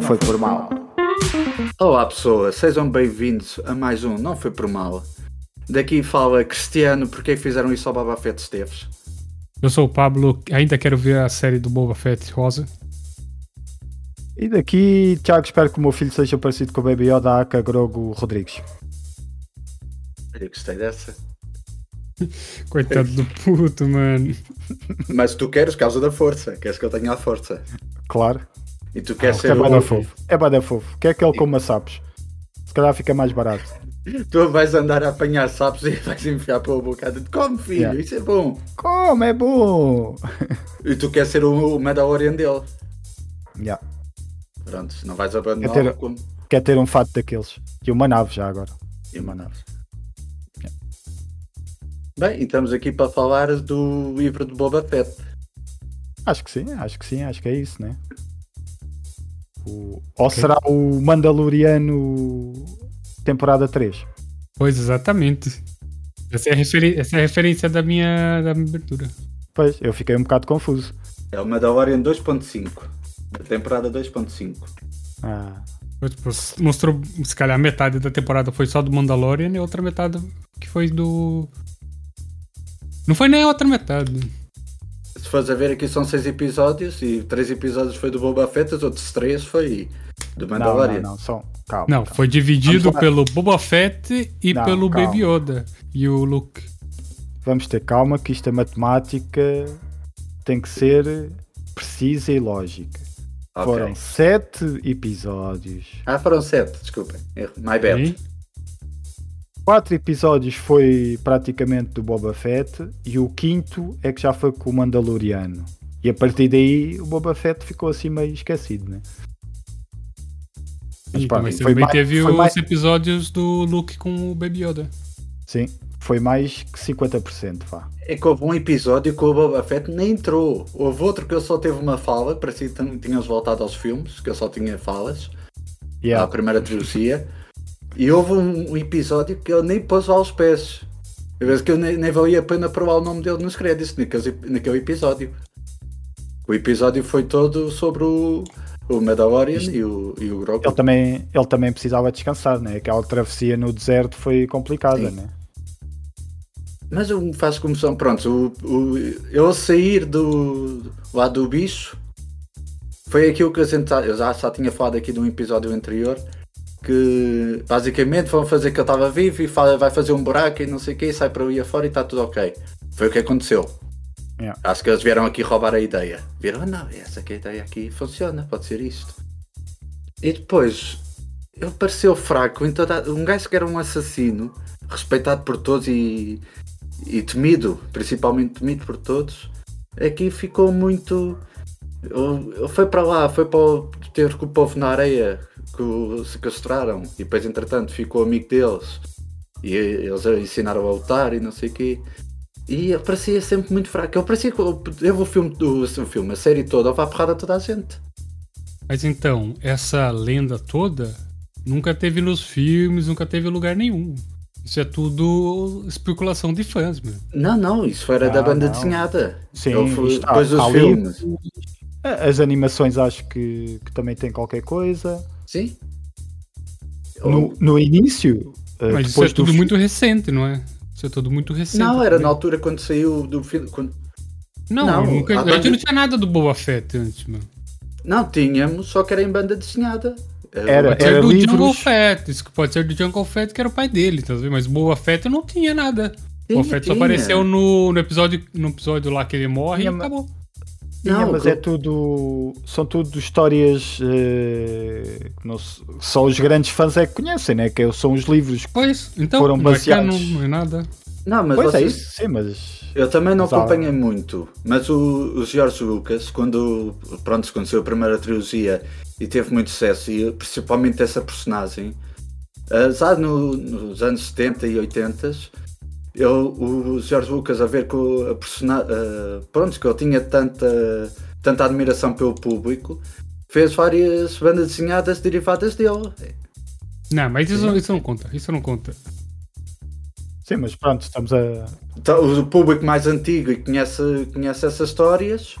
Não foi por mal. Olá pessoas, sejam bem-vindos a mais um Não Foi Por Mal. Daqui fala Cristiano, porque que fizeram isso ao Boba Fett Esteves? Eu sou o Pablo, ainda quero ver a série do Boba Fett Rosa. E daqui, Thiago, espero que o meu filho seja parecido com o Baby Yoda Aka Grogo Rodrigues. Eu gostei dessa. Coitado do puto, mano. Mas tu queres causa da força, queres que eu tenha a força. Claro. E tu queres Ah, ser é bada o... fofo. É bada fofo. Quer que ele coma sapos? Se calhar fica mais barato. Tu vais andar a apanhar sapos e vais enfiar pela boca. Come filho, Yeah. isso é bom. Como é bom! E tu queres ser o, o Mandalorian dele. Yeah. Pronto, não vais abandonar Quer ter- como... Quer ter um fato daqueles. E uma nave já agora. E uma nave. Bem, e estamos aqui para falar do livro de Boba Fett. Acho que sim, acho que sim, acho que é isso, né? O- Ou será o Mandaloriano temporada 3? Pois, exatamente. Essa é a, referi- essa é a referência da minha, da minha abertura. Pois, eu fiquei um bocado confuso. É o Mandalorian 2.5. Da temporada 2.5. Ah, mostrou, se calhar, metade da temporada foi só do Mandalorian e a outra metade que foi do. Não foi nem a outra metade. Se fores a ver aqui são seis episódios e três episódios foi do Boba Fett, os outros três foi do não, Mandalorian. não, não, só. Calma. Não, calma. foi dividido pelo Boba Fett e Não, pelo calma. Baby Yoda e o Luke. Vamos ter calma que isto é matemática, tem que ser precisa e lógica. Ok. Foram sete episódios. Ah, foram sete, desculpem. Erro. My bad. E- Quatro episódios foi praticamente do Boba Fett e o quinto é que já foi com o Mandaloriano. E a partir daí o Boba Fett ficou assim meio esquecido, né? Mas, pá, mas também mais- teve foi os mais- episódios do Luke com o Baby Yoda. Sim, foi mais que 50%, vá. É que houve um episódio que o Boba Fett nem entrou. Houve outro que ele só teve uma fala, parecia que tínhamos voltado aos filmes, que ele só tinha falas. Yeah. à primeira trilogia. E houve um, um episódio que ele nem pôs lá os pés. Eu vejo que eu nem, nem valia a pena provar o nome dele nos créditos naquele, naquele episódio. O episódio foi todo sobre o, o Mandalorian e o, e o Grogu. Ele também, ele também precisava descansar, né? Aquela travessia no deserto foi complicada, Sim. né? Mas eu me faço comoção, pronto, o, o, eu sair do lá do bicho foi aquilo que a gente eu já, já tinha falado aqui num episódio anterior que basicamente vão fazer que eu estava vivo e fa- vai fazer um buraco e não sei o que sai para ali afora e está tudo ok. Foi o que aconteceu. Yeah. Acho que eles vieram aqui roubar a ideia. Viram, "Ah, não, essa aqui, a ideia aqui funciona, pode ser isto. E depois, ele pareceu fraco toda. Um gajo que era um assassino, respeitado por todos e, e temido, principalmente temido por todos, aqui ficou muito. Ele ele foi para lá, foi para o- ter com o povo na areia que o sequestraram e depois, entretanto, ficou amigo deles e eles ensinaram a lutar e não sei o quê. E ele parecia sempre muito fraco. Ele parecia que eu o filme, o, o filme, a série toda, a porrada a toda a gente. Mas então, essa lenda toda nunca teve nos filmes, nunca teve lugar nenhum. Isso é tudo especulação de fãs, meu. Não, não, isso era da Não, banda não. desenhada. Sim, isto depois dos há filmes. As animações acho que, que também tem qualquer coisa. Sim. No, no início, eh, Mas isso é tudo fi- muito recente, não é? Isso é tudo muito recente. Não, era também. na altura quando saiu do filme. quando- Não, Não, nunca- a a gente não tinha nada do Boba Fett antes, mano. Não, tínhamos, só que era em banda desenhada. Era- Pode era do livros- Jungle Fett, isso que pode ser do Jungle Fett, que era o pai dele, tá vendo? Mas Boba Fett não tinha nada. Tinha, Boba Fett só tinha. apareceu no, no, episódio, no episódio lá que ele morre Tinha, e acabou. Não, mas que- é tudo. São tudo histórias eh, que não se- só os grandes fãs é que conhecem, né? Que são os livros. Pois, então, Foram é baseados. não é nada. Não, mas pois é vocês- isso, sim, mas. Eu também não Mas acompanhei muito, mas o, o George Lucas, quando pronto, quando saiu a primeira trilogia e teve muito sucesso, e principalmente essa personagem, ah, já no- nos anos 70 e 80, eu, o George Lucas a ver com a personagem, pronto, que ele tinha tanta, tanta admiração pelo público, fez várias bandas desenhadas derivadas dele. Não, mas isso, isso não conta, isso não conta. Sim, mas pronto, estamos a. Então, o público mais antigo e conhece, conhece essas histórias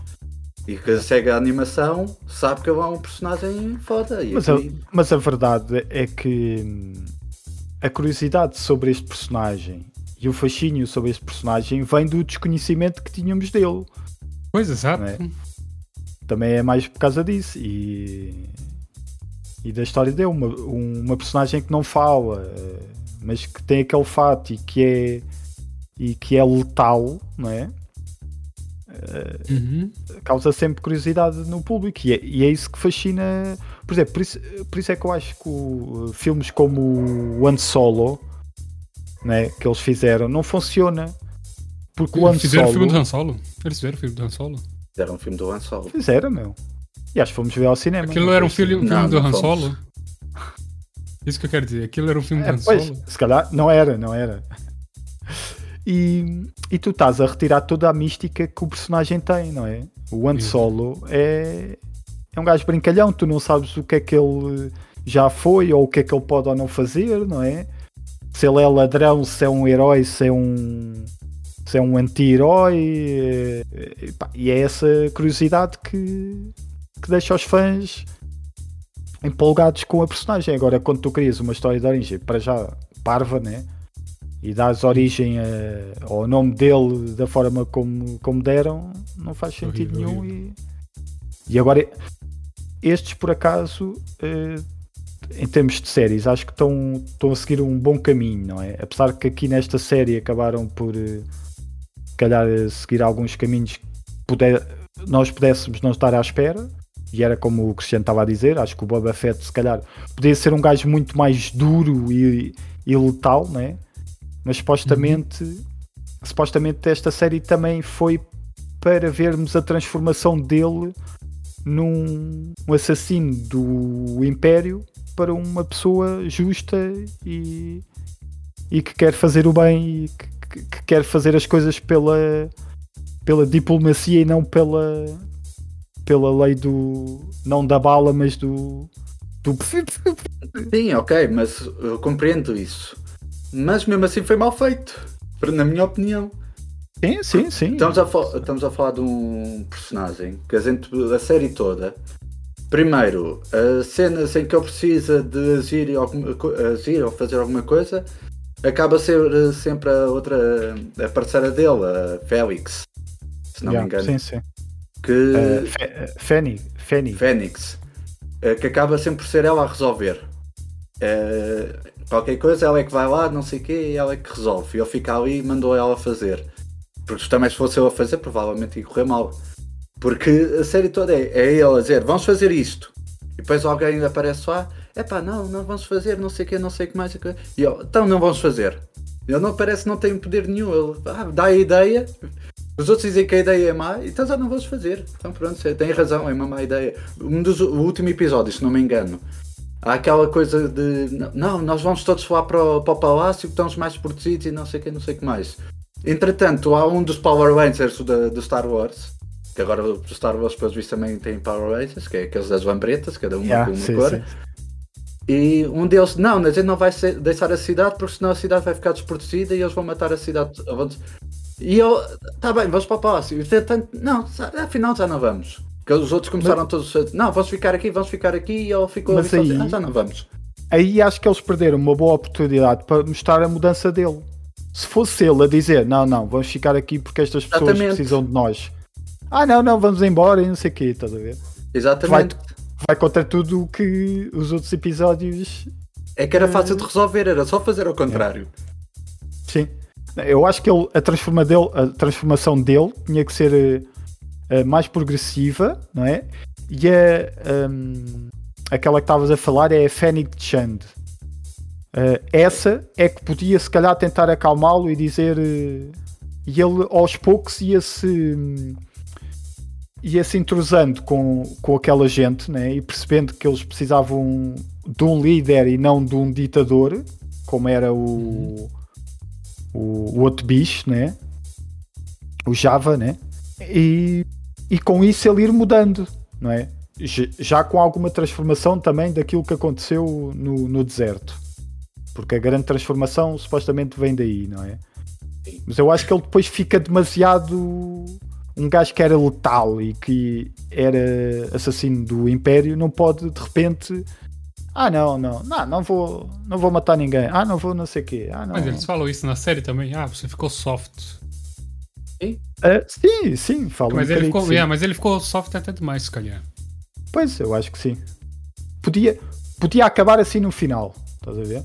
E que segue a animação sabe que ele é um personagem foda. E Mas a, aqui- mas a verdade é que hum, a curiosidade sobre este personagem e o fascínio sobre este personagem vem do desconhecimento que tínhamos dele. Pois, exato. É? Também é mais por causa disso. E, e da história dele. Uma, uma personagem que não fala, eh, mas que tem aquele fato e que é, e que é letal, não é? Uhum. causa sempre curiosidade no público e é, e é isso que fascina. Por exemplo, por isso, por isso é que eu acho que o- filmes como o Han Solo né, que eles fizeram não funciona. Porque o Han Fizeram o Solo. filme do Han Solo? Eles fizeram o filme do Han Solo? Era um filme do Han Solo. Fizeram, meu. E acho que fomos ver ao cinema. Aquilo não era um filme, Não, filme do não Han fomos. Solo? Isso que eu quero dizer. Aquilo era um filme É, do Han pois, Solo? se calhar não era, não era. E, e tu estás a retirar toda a mística que o personagem tem, não é? O Han. Solo é, é um gajo brincalhão, tu não sabes o que é que ele já foi ou o que é que ele pode ou não fazer, não é? Se ele é ladrão, se é um herói, se é um, se é um anti-herói. eh, E é essa curiosidade que, que deixa os fãs empolgados com a personagem. Agora, quando tu crias uma história de origem, para já parva, né? E dás origem a- ao nome dele da forma como, como deram, não faz sentido Horrível, nenhum. E, e agora, estes por acaso, eh, em termos de séries, acho que estão, estão a seguir um bom caminho, não é? Apesar que aqui nesta série acabaram por, eh, se calhar, eh, seguir alguns caminhos que puder, nós pudéssemos não estar à espera. E era como o Cristiano estava a dizer, acho que o Boba Fett, se calhar, podia ser um gajo muito mais duro e, e letal, né? Mas supostamente, supostamente esta série também foi para vermos a transformação dele num um assassino do Império para uma pessoa justa e, e que quer fazer o bem e que, que- que quer fazer as coisas pela, pela diplomacia e não pela, pela lei do. não da bala, mas do. do Sim, ok, mas eu compreendo isso. Mas mesmo assim foi mal feito, na minha opinião. Sim, sim, sim. Estamos a, estamos a falar de um personagem que a, gente, a série toda. Primeiro, as cenas em que ele precisa de agir, alguma agir ou fazer alguma coisa, acaba a ser eh, sempre a outra, a parceira dele, a Félix, se não Yeah, me engano. Sim, sim. Que, Uh, uh, Fanny. Fênix, que acaba sempre por ser ela a resolver. Eh, qualquer coisa, ela é que vai lá, não sei o quê, e ela é que resolve. E ele fica ali e mandou ela fazer. Porque também se fosse eu a fazer, provavelmente ia correr mal. Porque a série toda é, é ele a dizer, vamos fazer isto. E depois alguém aparece lá, é pá, não, não vamos fazer, não sei o quê, não sei o que mais. não sei o quê." E então não vamos fazer. Ele não parece que não tem poder nenhum. Ele ah, dá a ideia, os outros dizem que a ideia é má, então já não vamos fazer. Então pronto, tem razão, é uma má ideia. Um dos, o último episódio, se não me engano, há aquela coisa de não, nós vamos todos lá para o, para o palácio que estamos mais protegidos e não sei o que, não sei o que mais. Entretanto, há um dos Power Rangers do, do Star Wars, que agora o Star Wars, pelos vistos, também tem Power Rangers, que é aqueles das lambretas, cada uma Yeah, com uma sim, cor. sim. E um deles, não, a gente não vai deixar a cidade porque senão a cidade vai ficar desprotegida e eles vão matar a cidade. E eu, tá bem, vamos para o palácio. E, portanto, não, afinal já não vamos. Porque os outros começaram todos a não, vamos ficar aqui, vamos ficar aqui. E ele ficou Mas aí- ah, já não vamos. Aí acho que eles perderam uma boa oportunidade para mostrar a mudança dele. Se fosse ele a dizer, não, não, vamos ficar aqui porque estas pessoas Exatamente. precisam de nós. Ah, não, não, vamos embora e não sei o quê, estás a ver? Exatamente. Vai contra tudo o que os outros episódios. É que era fácil de resolver, era só fazer ao contrário. Sim. Eu acho que ele, a, transforma dele, a transformação dele tinha que ser eh, eh, mais progressiva, não é? E a, hum, aquela que estavas a falar é a Fennec Chand. Eh, essa é que podia se calhar tentar acalmá-lo e dizer eh, e ele aos poucos ia-se hum, ia-se entrosando com, com aquela gente né? e percebendo que eles precisavam de um líder e não de um ditador como era o, o, o outro bicho né? o Java né? e, e com isso ele ir mudando não é? Já com alguma transformação também daquilo que aconteceu no, no deserto porque a grande transformação supostamente vem daí, não é? Mas eu acho que ele depois fica demasiado um gajo que era letal e que era assassino do Império não pode de repente. Ah, não, não, não, não vou, não vou matar ninguém. Ah, não vou não sei o quê. Ah, não. Mas eles falam isso na série também. Ah, você ficou soft. Uh, sim, sim, falo mas, um ele ficou, sim. é, mas ele ficou soft até demais, se calhar. Pois, eu acho que sim. Podia, podia acabar assim no final, estás a ver?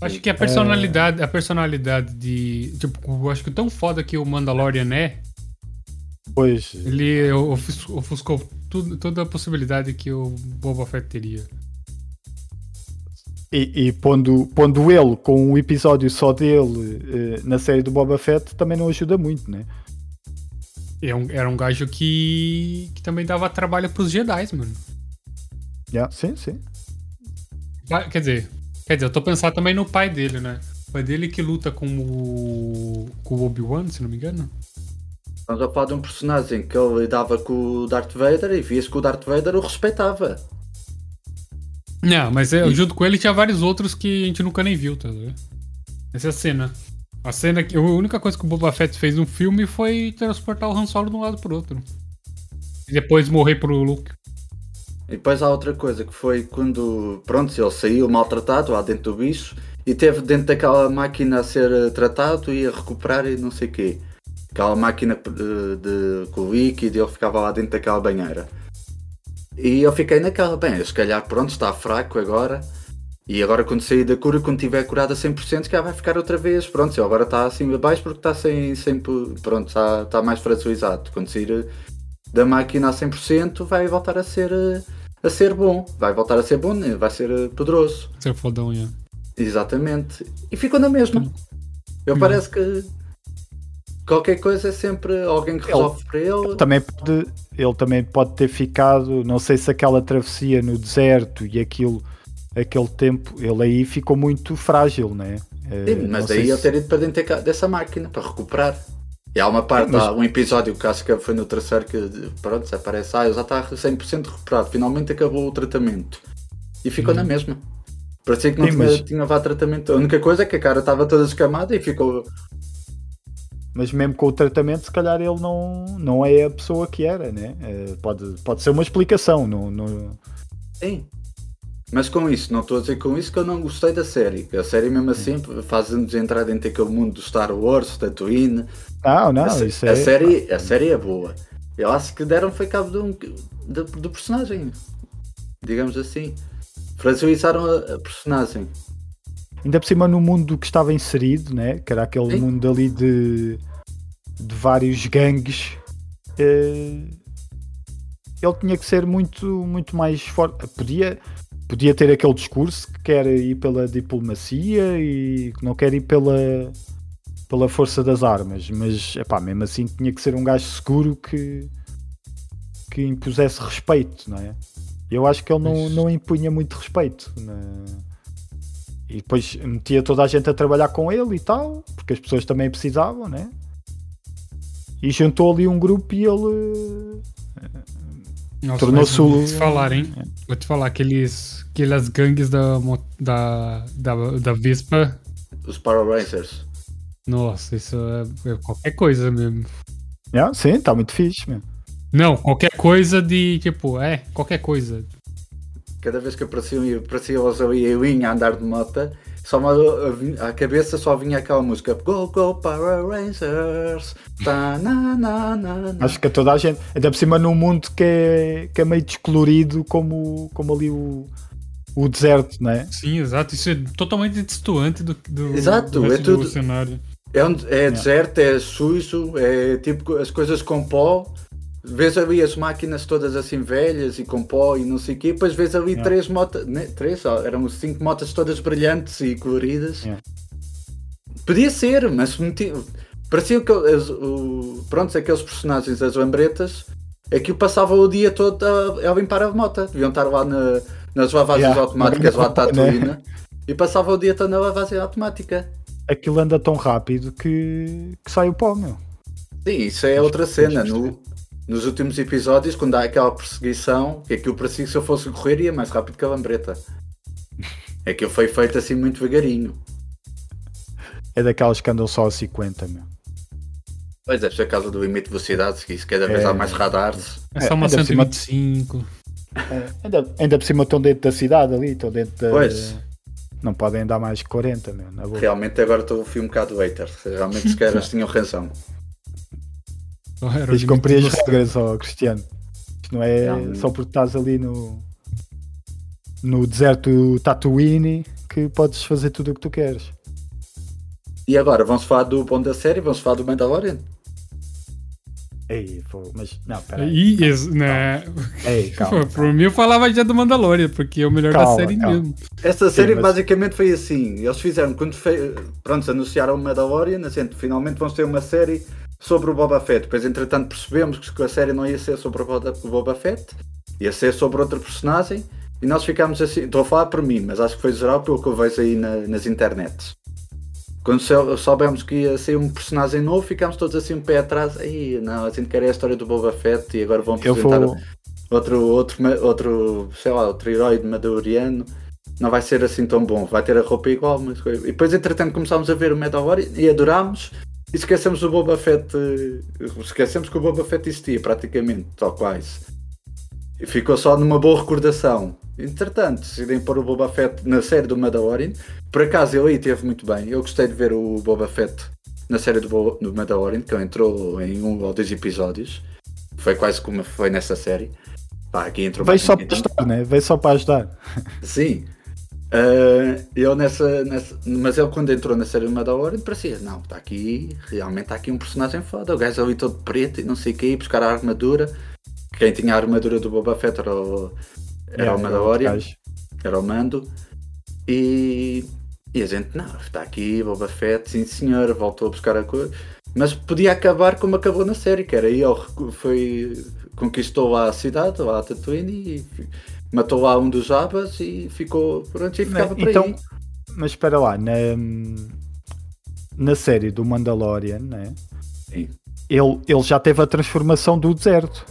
Acho que a personalidade, a personalidade de. Tipo, eu acho que tão foda que o Mandalorian é, Pois, ele ofus- ofuscou tudo, toda a possibilidade que o Boba Fett teria. e, e pondo, pondo ele com um episódio só dele eh, na série do Boba Fett também não ajuda muito, né? É um- era um gajo que, que também dava trabalho pros Jedi, mano. Yeah, sim, sim. Ah, Quer dizer, quer dizer, eu tô pensando também no pai dele, né? O pai dele que luta com o. com o Obi-Wan, se não me engano. Estamos a falar de um personagem que ele lidava com o Darth Vader e via-se que o Darth Vader o respeitava. Não, mas é, junto com ele tinha vários outros que a gente nunca nem viu, tá vendo? Essa é a cena. A cena que. A única coisa que o Boba Fett fez no filme foi transportar o Han Solo de um lado pro outro. E depois morrer pro Luke. E depois há outra coisa que foi quando, pronto, ele saiu maltratado lá dentro do bicho e teve dentro daquela máquina a ser tratado e a recuperar e não sei o quê. Aquela máquina eh, de, com líquido e ele ficava lá dentro daquela banheira. E eu fiquei naquela, bem, se calhar pronto, está fraco agora. E agora quando sair da cura, quando tiver curado a 100%, já vai ficar outra vez. Pronto, ele agora está assim abaixo porque está sem, sem pronto, está, está mais fragilizado. Quando sair eh, da máquina a 100%, vai voltar a ser, eh, a ser bom. Vai voltar a ser bom, né? vai ser poderoso. Ser fodão, já. Exatamente. E ficou na mesma. Eu parece que qualquer coisa é sempre alguém que resolve para ele. Também pode, ele também pode ter ficado, não sei se aquela travessia no deserto e aquilo, aquele tempo, ele aí ficou muito frágil, né? Eh, Sim, mas daí se- ele ter ido para dentro dessa máquina para recuperar. E há uma parte, Sim, mas- há um episódio que acho que foi no terceiro que pronto, se aparece, ah, ele já está 100% recuperado, finalmente acabou o tratamento. E ficou na mesma. Parecia que não Sim, tinha, mas- tinha vá tratamento. A única coisa é que a cara estava toda escamada e ficou. Mas mesmo com o tratamento, se calhar ele não, não é a pessoa que era, né? Eh, pode, pode ser uma explicação. Não, não... Sim. Mas com isso, não estou a dizer com isso que eu não gostei da série. A série mesmo assim faz-nos entrar dentro daquele mundo do Star Wars, Tatooine. Não, não, a, isso a é. série, a série é boa. Eu acho que deram foi cabo um- do, do personagem. Digamos assim. Fragilizaram a, a personagem. Ainda por cima no mundo que estava inserido, né? Que era aquele mundo ali de, de vários gangues. eh, ele tinha que ser muito, muito mais forte. Podia, podia ter aquele discurso que quer ir pela diplomacia e que não quer ir pela, pela força das armas, mas epá, mesmo assim tinha que ser um gajo seguro que, que impusesse respeito, não é? Eu acho que ele não, Mas- não impunha muito respeito. na- E depois metia toda a gente a trabalhar com ele e tal, porque as pessoas também precisavam, né? E juntou ali um grupo e ele Nossa, Tornou-se Vou te falar, hein? Vou te falar, aqueles, aquelas gangues da, da, da, da Vespa. Os Power Rangers. Nossa, isso é, é qualquer coisa mesmo. Ah, sim, está muito fixe, meu. Não, qualquer coisa de tipo, é, qualquer coisa. Cada vez que apareciam, apareciam eles ali eu ia andar de moto, só me, à cabeça só vinha aquela música Go Go Power Rangers. Tá, na, na, na, na. Acho que a toda a gente, ainda por cima num mundo que é, que é meio descolorido como, como ali o, o deserto, né? Sim, exato. Isso é totalmente distoante do, do, Exato, do é tudo- do cenário. É, onde, é deserto, é sujo, é tipo as coisas com pó. Vês ali as máquinas todas assim velhas e com pó e não sei o quê, depois vês ali Yeah. três motas, né, três, ó, eram cinco motas todas brilhantes e coloridas. Yeah. Podia ser, mas meti- parecia que as- o, pronto, aqueles personagens, as lambretas, é que passavam o dia todo a, a limpar a moto. Deviam estar lá na- nas lavagens Yeah. automáticas lá de Né? Tatooine e passavam o dia todo na lavagem automática. Aquilo anda tão rápido que, que sai o pó, meu. Sim, isso é outra cena. No, nos últimos episódios, quando há aquela perseguição, que aquilo parecia que se eu fosse correr ia mais rápido que a lambreta. É que foi feito assim muito devagarinho. É daquelas que andam só a 50, meu. Pois deve ser a causa do limite de velocidade, que isso cada vez É. há mais radares. É só uma ainda por cima- 125. É, ainda, ainda por cima estão dentro da cidade ali, estão dentro da. Pois. Não podem andar mais que 40, meu. Realmente agora estou um bocado hater. Realmente se calhar eles tinham razão. Só era o Tens de limite cumprir as regras, ó, Cristiano. Isto não é Não. só porque estás ali no. no deserto Tatooine que podes fazer tudo o que tu queres. E agora, vamos falar do bom da série, vamos falar do Mandalorian. Ei, pô, mas. Não, peraí. E, esse, né? Ei, calma. Por mim eu falava já do Mandalorian, porque é o melhor da Calma, série calma. mesmo. Esta série mas- basicamente foi assim. Eles fizeram, quando fe... pronto, anunciaram o Mandalorian, assim, finalmente vamos ter uma série sobre o Boba Fett. Depois, entretanto, percebemos que a série não ia ser sobre o Boba- Fett, ia ser sobre outro personagem. E nós ficámos assim, estou a falar por mim, mas acho que foi geral pelo que eu vejo aí na- nas internets. Quando sou- soubemos que ia ser um personagem novo, ficámos todos assim um pé atrás. Aí, não, a gente quer é a história do Boba Fett e agora vão apresentar vou. outro, outro, outro, sei lá, outro herói de Mandaloriano. Não vai ser assim tão bom, vai ter a roupa igual, mas e depois entretanto começámos a ver o Mandalorian e adorámos e esquecemos o Boba Fett, eh, esquecemos que o Boba Fett existia praticamente, ou quase. E ficou só numa boa recordação. Entretanto, decidem pôr o Boba Fett na série do Mandalorian. Por acaso ele aí teve muito bem. Eu gostei de ver o Boba Fett na série do, Bo- do Mandalorian, que ele entrou em um ou dois episódios. Foi quase como foi nessa série. Pá, aqui entrou Veio só para ajudar, né? Veio só para ajudar. Sim. Ah, eu nessa, nessa. Mas ele quando entrou na série Mandalorian parecia, não, está aqui, realmente está aqui um personagem foda. O gajo ali todo preto e não sei o que, buscar a armadura. Quem tinha a armadura do Boba Fett era o, era Yeah, o Mandalorian, era o Mando. E, e a gente, não, está aqui, Boba Fett, sim senhora, voltou a buscar a coisa. Mas podia acabar como acabou na série, que era aí ele foi, conquistou lá a cidade, lá a Tatooine, e matou lá um dos Jabas e ficou, pronto, e ficava por Então, aí. mas espera lá, na, na série do Mandalorian, né? Sim. Ele, ele já teve a transformação do deserto.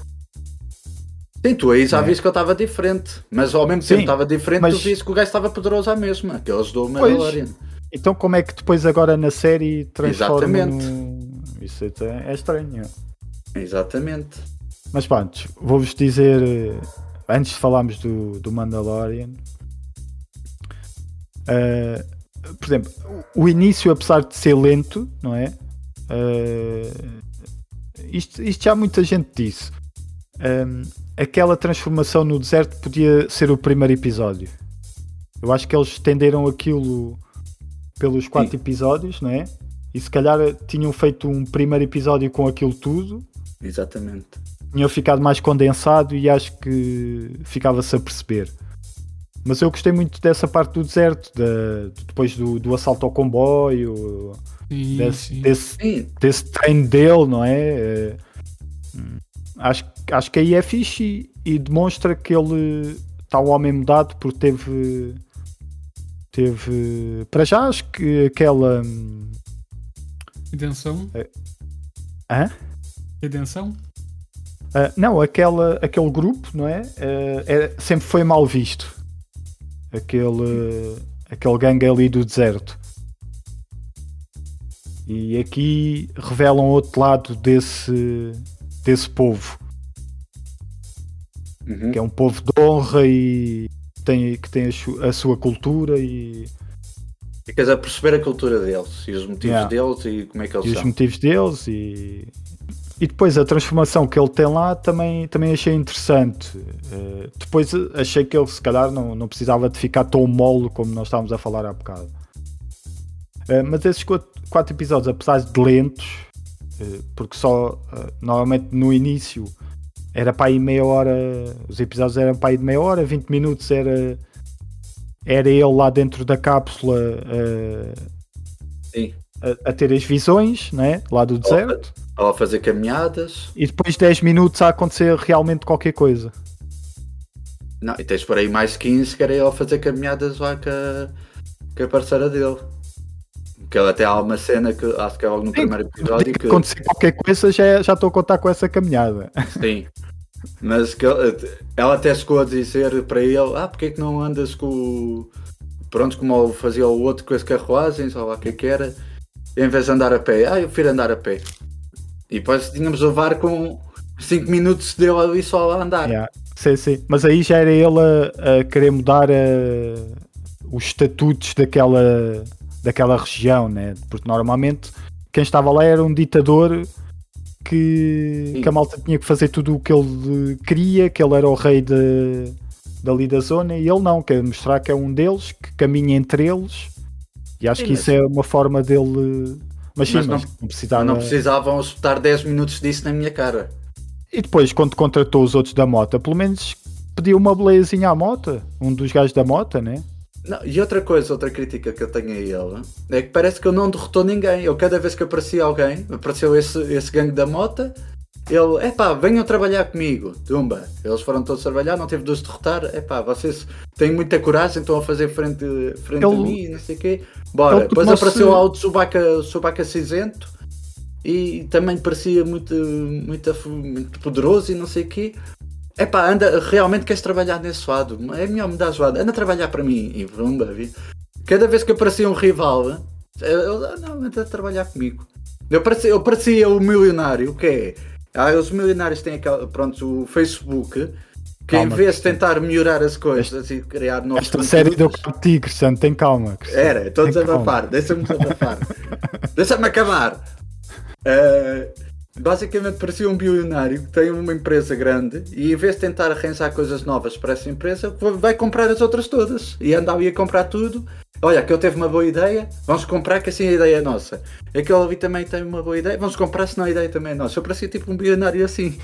Sim, tu aí já É. viste que eu estava diferente, mas ao mesmo Sim, tempo estava diferente, mas- tu viste que o gajo estava poderoso à mesma, aqueles do Mandalorian. Então como é que depois agora na série transforma Exatamente. no- Isso é, é estranho. Exatamente. Mas pronto, vou-vos dizer, eh, antes de falarmos do, do Mandalorian, eh, por exemplo, o início, apesar de ser lento, não é? Eh, isto, isto já muita gente disse. Ehm, aquela transformação no deserto podia ser o primeiro episódio. Eu acho que eles estenderam aquilo pelos quatro episódios, não é? E se calhar tinham feito um primeiro episódio com aquilo tudo Exatamente. Tinha ficado mais condensado e acho que ficava-se a perceber. Mas eu gostei muito dessa parte do deserto, da- depois do, do assalto ao comboio, Sim, desse, sim. desse, Sim, desse treino dele, não é? Acho, acho que aí é fixe e, e demonstra que ele está um homem mudado porque teve. Teve. Para já, acho que aquela. Redenção. Hã? Redenção? Ah, não, aquela, aquele grupo, não é? Ah, é- Sempre foi mal visto. Aquele, aquele gangue ali do deserto. E aqui revelam outro lado desse, desse povo, uhum. que é um povo de honra e tem, que tem a, su- a sua cultura e, ficas a perceber a cultura deles e os motivos Yeah. deles e como é que eles e os são. motivos deles e, e depois a transformação que ele tem lá também, também achei interessante. Eh, depois achei que ele se calhar não, não precisava de ficar tão mole como nós estávamos a falar há bocado. Eh, mas esses quatro, quatro episódios, apesar de lentos, eh, porque só normalmente no início era para aí meia hora, os episódios eram para aí de meia hora, 20 minutos era, era ele lá dentro da cápsula a, a ter as visões né, lá do deserto Ou a fazer caminhadas. e depois 10 minutos a acontecer realmente qualquer coisa. Não, e tens por aí mais 15 que era ele a fazer caminhadas lá com a, com a parceira dele. Que ele até há uma cena que acho que é logo no primeiro episódio que. acontecer qualquer coisa, já, já estou a contar com essa caminhada. Sim. Mas que ele- ela até chegou a dizer para ele, ah, porque é que não andas com o. Pronto, como fazia o outro com as carruagens, ou lá o que é que era, em vez de andar a pé, ah, eu prefiro andar a pé. E depois tínhamos o VAR com 5 minutos dele ali só a andar. Yeah. Sim, sim. Mas aí já era ele a, a querer mudar a- os estatutos daquela, daquela região, né? Porque normalmente quem estava lá era um ditador que, Sim. que a malta tinha que fazer tudo o que ele queria, que ele era o rei de, dali da zona, e ele não, quer mostrar que é um deles, que caminha entre eles, e acho Sim, que isso é uma forma dele. Mas sim, Mas não- não, precisava. Não precisavam espetar 10 minutos disso na minha cara. E depois, quando contratou os outros da mota, pelo menos pediu uma belezinha à mota, um dos gajos da mota, né? Não, e outra coisa, outra crítica que eu tenho a ele é que parece que ele não derrotou ninguém. Eu cada vez que aparecia alguém, apareceu esse, esse gangue da mota, ele, epá, venham trabalhar comigo. Tumba. Eles foram todos trabalhar, não teve de os derrotar. Epá, vocês têm muita coragem, estão a fazer frente, frente a Ele- mim, não sei o quê. Bora. ele Depois apareceu lá o Tsubaka, Tsubaka cinzento e também parecia muito, muito, muito poderoso e não sei o quê. Epá, anda, realmente queres trabalhar nesse lado? É melhor me dar lado. Anda a trabalhar para mim. E vrumba, vi. Cada vez que aparecia um rival, eu, ah, não, anda a trabalhar comigo. Eu parecia, eu parecia o milionário, o que é? Ah, os milionários têm aquela, pronto, o Facebook, que em Calma, vez de tentar melhorar as coisas e criar novos Esta série deu ti, Cristiano, tem calma. Cristiano. era, estou a desabafar, deixa-me desabafar. deixa-me acabar. Eh, basicamente parecia um bilionário que tem uma empresa grande e em vez de tentar arranjar coisas novas para essa empresa, vai comprar as outras todas. E anda ali a comprar tudo. Olha, que eu teve uma boa ideia, vamos comprar que assim a ideia é nossa. Aquele ali também tem uma boa ideia, vamos comprar senão a ideia também é nossa. Eu parecia tipo um bilionário assim.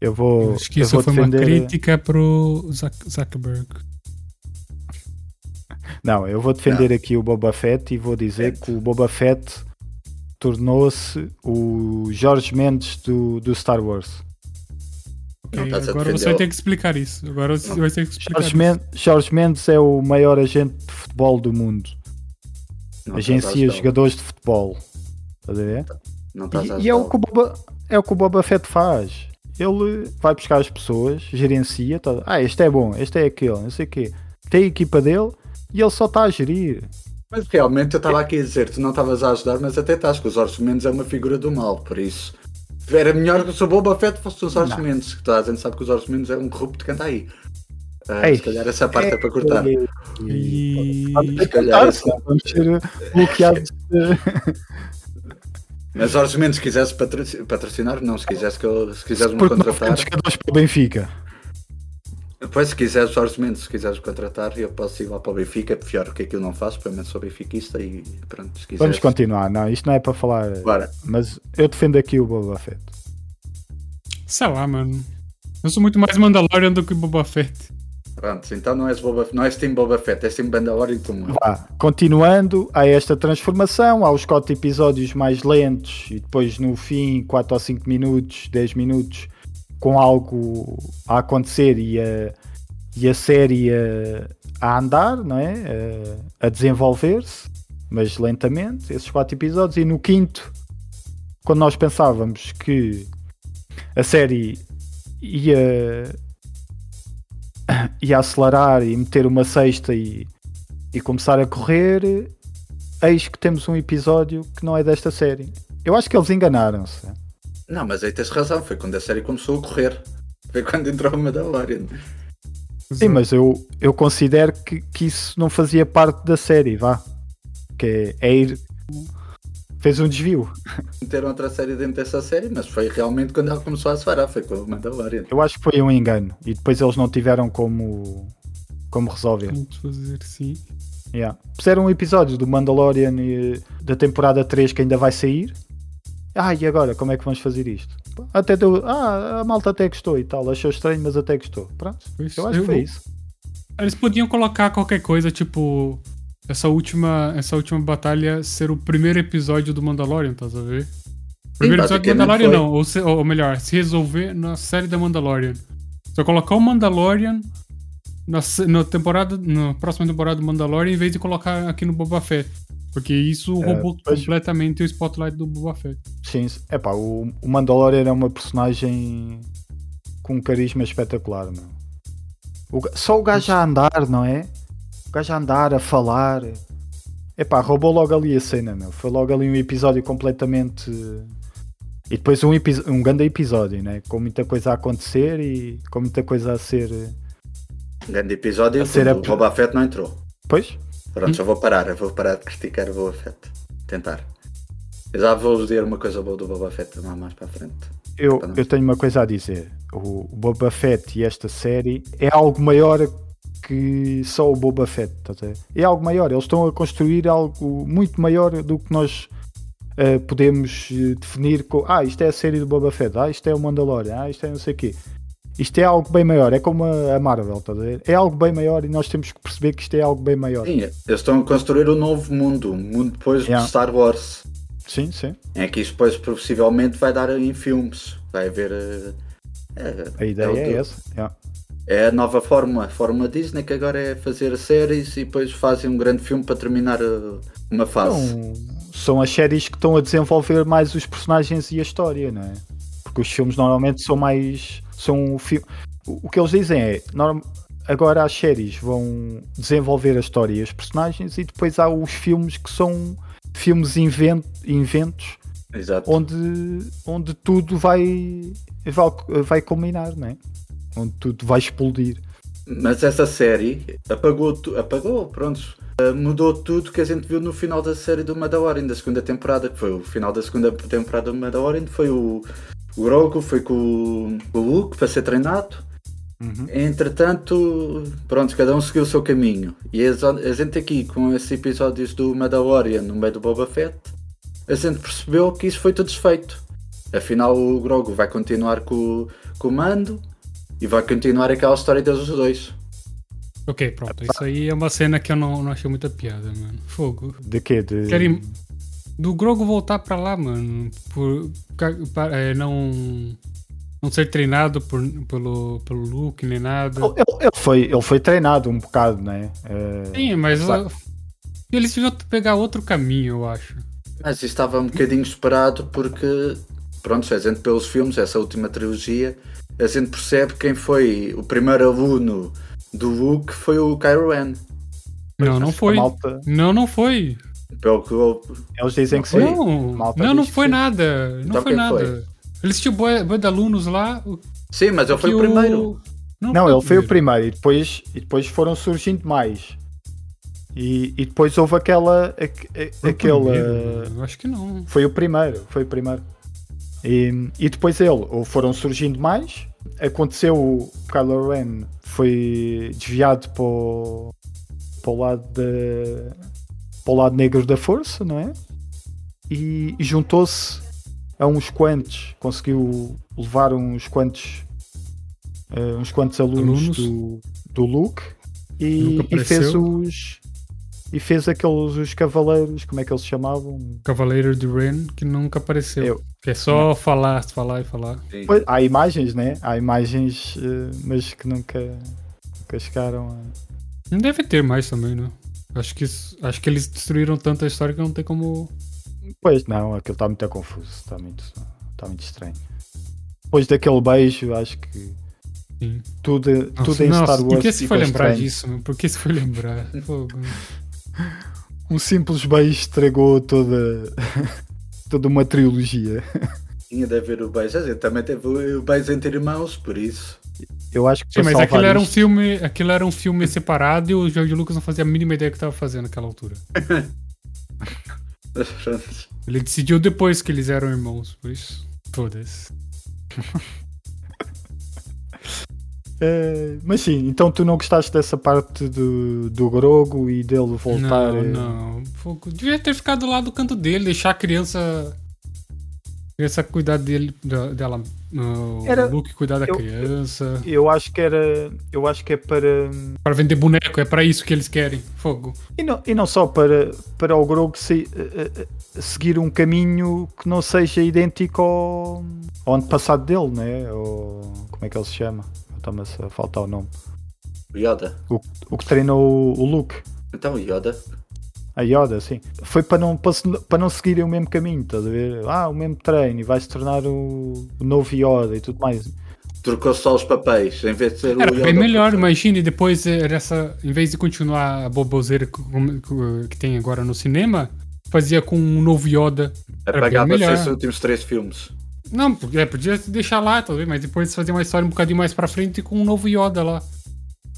Eu vou, Acho que eu isso vou foi defender. uma crítica pro Zuck- Zuckerberg. Não, eu vou defender aqui o Boba Fett e vou dizer Certo. que o Boba Fett tornou-se o Jorge Mendes do, do Star Wars. Ok, estás a agora você vai ter que explicar isso. Agora você vai ter que explicar Jorge. Men- Jorge Mendes é o maior agente de futebol do mundo. Não Agencia jogadores de futebol. Estás a ver? Não E, e é, o que o Boba, é o que o Boba Fett faz. Ele vai buscar as pessoas, gerencia, tá- ah, este é bom, este é aquele, não sei o quê. Tem a equipa dele e ele só está a gerir. Mas realmente eu estava aqui a dizer, tu não estavas a ajudar, mas até estás, que os orçamentos é uma figura do mal, por isso. Era melhor que o seu Boba Fett fosse os orçamentos, que toda a gente sabe que os orçamentos é um corrupto que anda aí. Ah, Ei, se calhar essa parte é, para cortar. E... Vamos ter que calhar senão vamos ser bloqueados. Mas orçamentos, se quisesse patroci- patrocinar, não, se quisesse que eu, se quiseres me Porque não contratar, jogadores para o Benfica. depois se quiseres orçamentos, se quiseres contratar, eu posso ir lá para o Benfica, pior que aquilo não faço, pelo menos sou benfiquista e pronto, se quiseres. Vamos continuar. Não, isto não é para falar. Bora. Mas eu defendo aqui o Boba Fett. Sei lá, mano. Eu sou muito mais Mandalorian do que Boba Fett. Pronto, então não és, Boba, não és Team Boba Fett, és Team Mandalorian como eu. Vá, continuando, há esta transformação, há os 4 episódios mais lentos e depois no fim, 4 ou 5 minutos, 10 minutos, com algo a acontecer e a, e a série a, a andar, não é? A, a desenvolver-se, mas lentamente, esses 4 episódios. E no quinto, quando nós pensávamos que a série ia, ia acelerar e meter uma sexta e, e começar a correr, eis que temos um episódio que não é desta série. Eu acho que eles enganaram-se. Não, mas aí tens razão, foi quando a série começou a correr. Foi quando entrou o Mandalorian. Sim, mas eu, eu considero que, que isso não fazia parte da série, vá. Que é, é ir. Fez um desvio. Meteram outra série dentro dessa série, mas foi realmente quando ela começou a separar, foi com o Mandalorian. Eu acho que foi um engano. E depois eles não tiveram como, como resolver. Vamos fazer sim. Yeah. Puseram um episódio do Mandalorian e- da temporada 3 que ainda vai sair. Ah, e agora? Como é que vamos fazer isto? Até deu. Ah, a malta até gostou e tal. Achou estranho, mas até gostou. Pronto. Pois, Eu acho que foi isso. Eles podiam colocar qualquer coisa, tipo. Essa última, essa última batalha ser o primeiro episódio do Mandalorian, tá a ver? Primeiro episódio do Mandalorian não, ou, se- ou melhor, se resolver na série da Mandalorian. Só colocar o Mandalorian na, na temporada, na próxima temporada do Mandalorian em vez de colocar aqui no Boba Fett. Porque isso É, roubou pois- completamente o spotlight do Boba Fett. Sim, epá, o, o Mandalorian é uma personagem com um carisma espetacular, meu. O só o gajo a andar, não é? O gajo a andar, a falar. Epá, roubou logo ali a cena, meu. Foi logo ali um episódio completamente E depois um, um grande episódio, né? com muita coisa a acontecer e com muita coisa a ser. Um grande episódio, ser o Boba Fett não entrou. Pois? Pronto, já vou parar, eu vou parar de criticar o Boba Fett. Tentar. Eu já vou dizer uma coisa boa do Boba Fett mais para a frente. Eu, eu tenho uma coisa a dizer. O, o Boba Fett e esta série é algo maior que só o Boba Fett. Tá é algo maior. Eles estão a construir algo muito maior do que nós uh, podemos eh, definir com. Ah, isto é a série do Boba Fett. Ah, isto é o Mandalorian. Ah, isto é não sei o quê. Isto é algo bem maior. É como a Marvel. Tá é algo bem maior e nós temos que perceber que isto é algo bem maior. Sim, eles estão a construir um novo mundo. Um mundo depois yeah. de Star Wars. Sim, sim. É que isto depois possivelmente vai dar em filmes. Vai haver. Uh, a ideia é, é essa. Yeah. É a nova fórmula, a fórmula Disney que agora é fazer séries e depois fazem um grande filme para terminar eh, uma fase. São, são as séries que estão a desenvolver mais os personagens e a história, não é? Porque os filmes normalmente são mais. São o, que eles dizem é. Norm... Agora as séries vão desenvolver a história e os personagens e depois há os filmes que são filmes invent... inventos Exato. Onde, onde tudo vai, vai, vai culminar, não é? Onde tudo vai explodir. Mas essa série apagou, apagou, pronto, uh, mudou tudo que a gente viu no final da série do Mandalorian, da segunda temporada, que foi o final da segunda temporada do Mandalorian, foi o, o Grogu, foi com o, o Luke para ser treinado. Uhum. Entretanto, pronto, cada um seguiu o seu caminho. E a, a gente aqui, com esses episódios do Mandalorian no meio do Boba Fett, a gente percebeu que isso foi tudo desfeito. Afinal, o Grogu vai continuar com, com o mando, e vai continuar aquela história deles os dois. Ok, pronto. Isso aí é uma cena que eu não, não achei muita piada, mano. Fogo. De quê? De... Querem... Do Grogo voltar pra lá, mano. Por. É, não. Não ser treinado por, pelo, pelo Luke nem nada. Ele, ele, foi, ele foi treinado um bocado, né? É... Sim, mas. Eu, eles deviam pegar outro caminho, eu acho. Mas estava um bocadinho esperado porque. Pronto, a gente pelos filmes, essa última trilogia, a gente percebe quem foi o primeiro aluno do Luke foi o Kylo Ren. Não, não foi. Malta... Não, não foi. Pelo que eu... Eles dizem que sim. Não, não, não foi nada. Não então foi nada. Foi? Eles tinham boi de alunos lá. Sim, mas ele foi o primeiro. Não, não foi ele foi o primeiro e depois, e depois foram surgindo mais. E, e depois houve aquela. A, aquela. acho que não. Foi o primeiro, foi o primeiro. E, e depois ele, ou foram surgindo mais, aconteceu o Kylo Ren foi desviado para o, para o lado de, para o lado negro da força, não é? E, e juntou-se a uns quantos, conseguiu levar uns quantos uh, uns quantos alunos, alunos? Do, do Luke e, e fez os e fez aqueles os cavaleiros, como é que eles se chamavam? Cavaleiro de Ren, que nunca apareceu. Eu. Que é só falar, falar e falar. Pois, há imagens, né? Há imagens, eh, mas que nunca, nunca chegaram a. Não deve ter mais também, né? Acho que, acho que eles destruíram tanta história que não tem como. Pois não, aquilo está muito confuso, está muito, está muito estranho. Depois daquele beijo, acho que Sim. tudo, nossa, tudo em nossa, Star Wars. Por que se foi lembrar estranho. disso? Por que se foi lembrar? um simples beijo estragou toda, toda uma trilogia. Tinha de haver o beijo, a gente também teve o beijo entre irmãos, por isso. Eu acho que Sim, mas aquilo era, um filme, aquilo era um filme separado e o George Lucas não fazia a mínima ideia do que estava fazendo naquela altura. Ele decidiu depois que eles eram irmãos, por isso, foda-se. Uh, mas sim, então tu não gostaste dessa parte do, do Grogo e dele voltar? Não, não. Devia ter ficado lá do canto dele, deixar a criança. Criança cuidar dele, dela. Era, o Luke cuidar da eu, criança. Eu, eu, acho que era. Eu acho que é para. Para vender boneco, é para isso que eles querem. Fogo. E não, e não só para, para o Grogo se, uh, seguir um caminho que não seja idêntico ao, ao antepassado dele, né? Ou, como é que ele se chama? Está-me a faltar o nome. Yoda. O, o que treinou o, Luke. Então, Yoda. A Yoda, sim. Foi para não, para, para não seguirem o mesmo caminho, estás a ver? Ah, o mesmo treino e vai se tornar o, o novo Yoda e tudo mais. Trocou só os papéis, em vez de ser era o Yoda. bem melhor, imagine depois essa, em vez de continuar a boboseira que, que, tem agora no cinema, fazia com um novo Yoda. Apagava-se esses últimos três filmes. Não, porque- é, podia deixar lá, talvez, mas depois fazer uma história um bocadinho mais pra frente com um novo Yoda lá.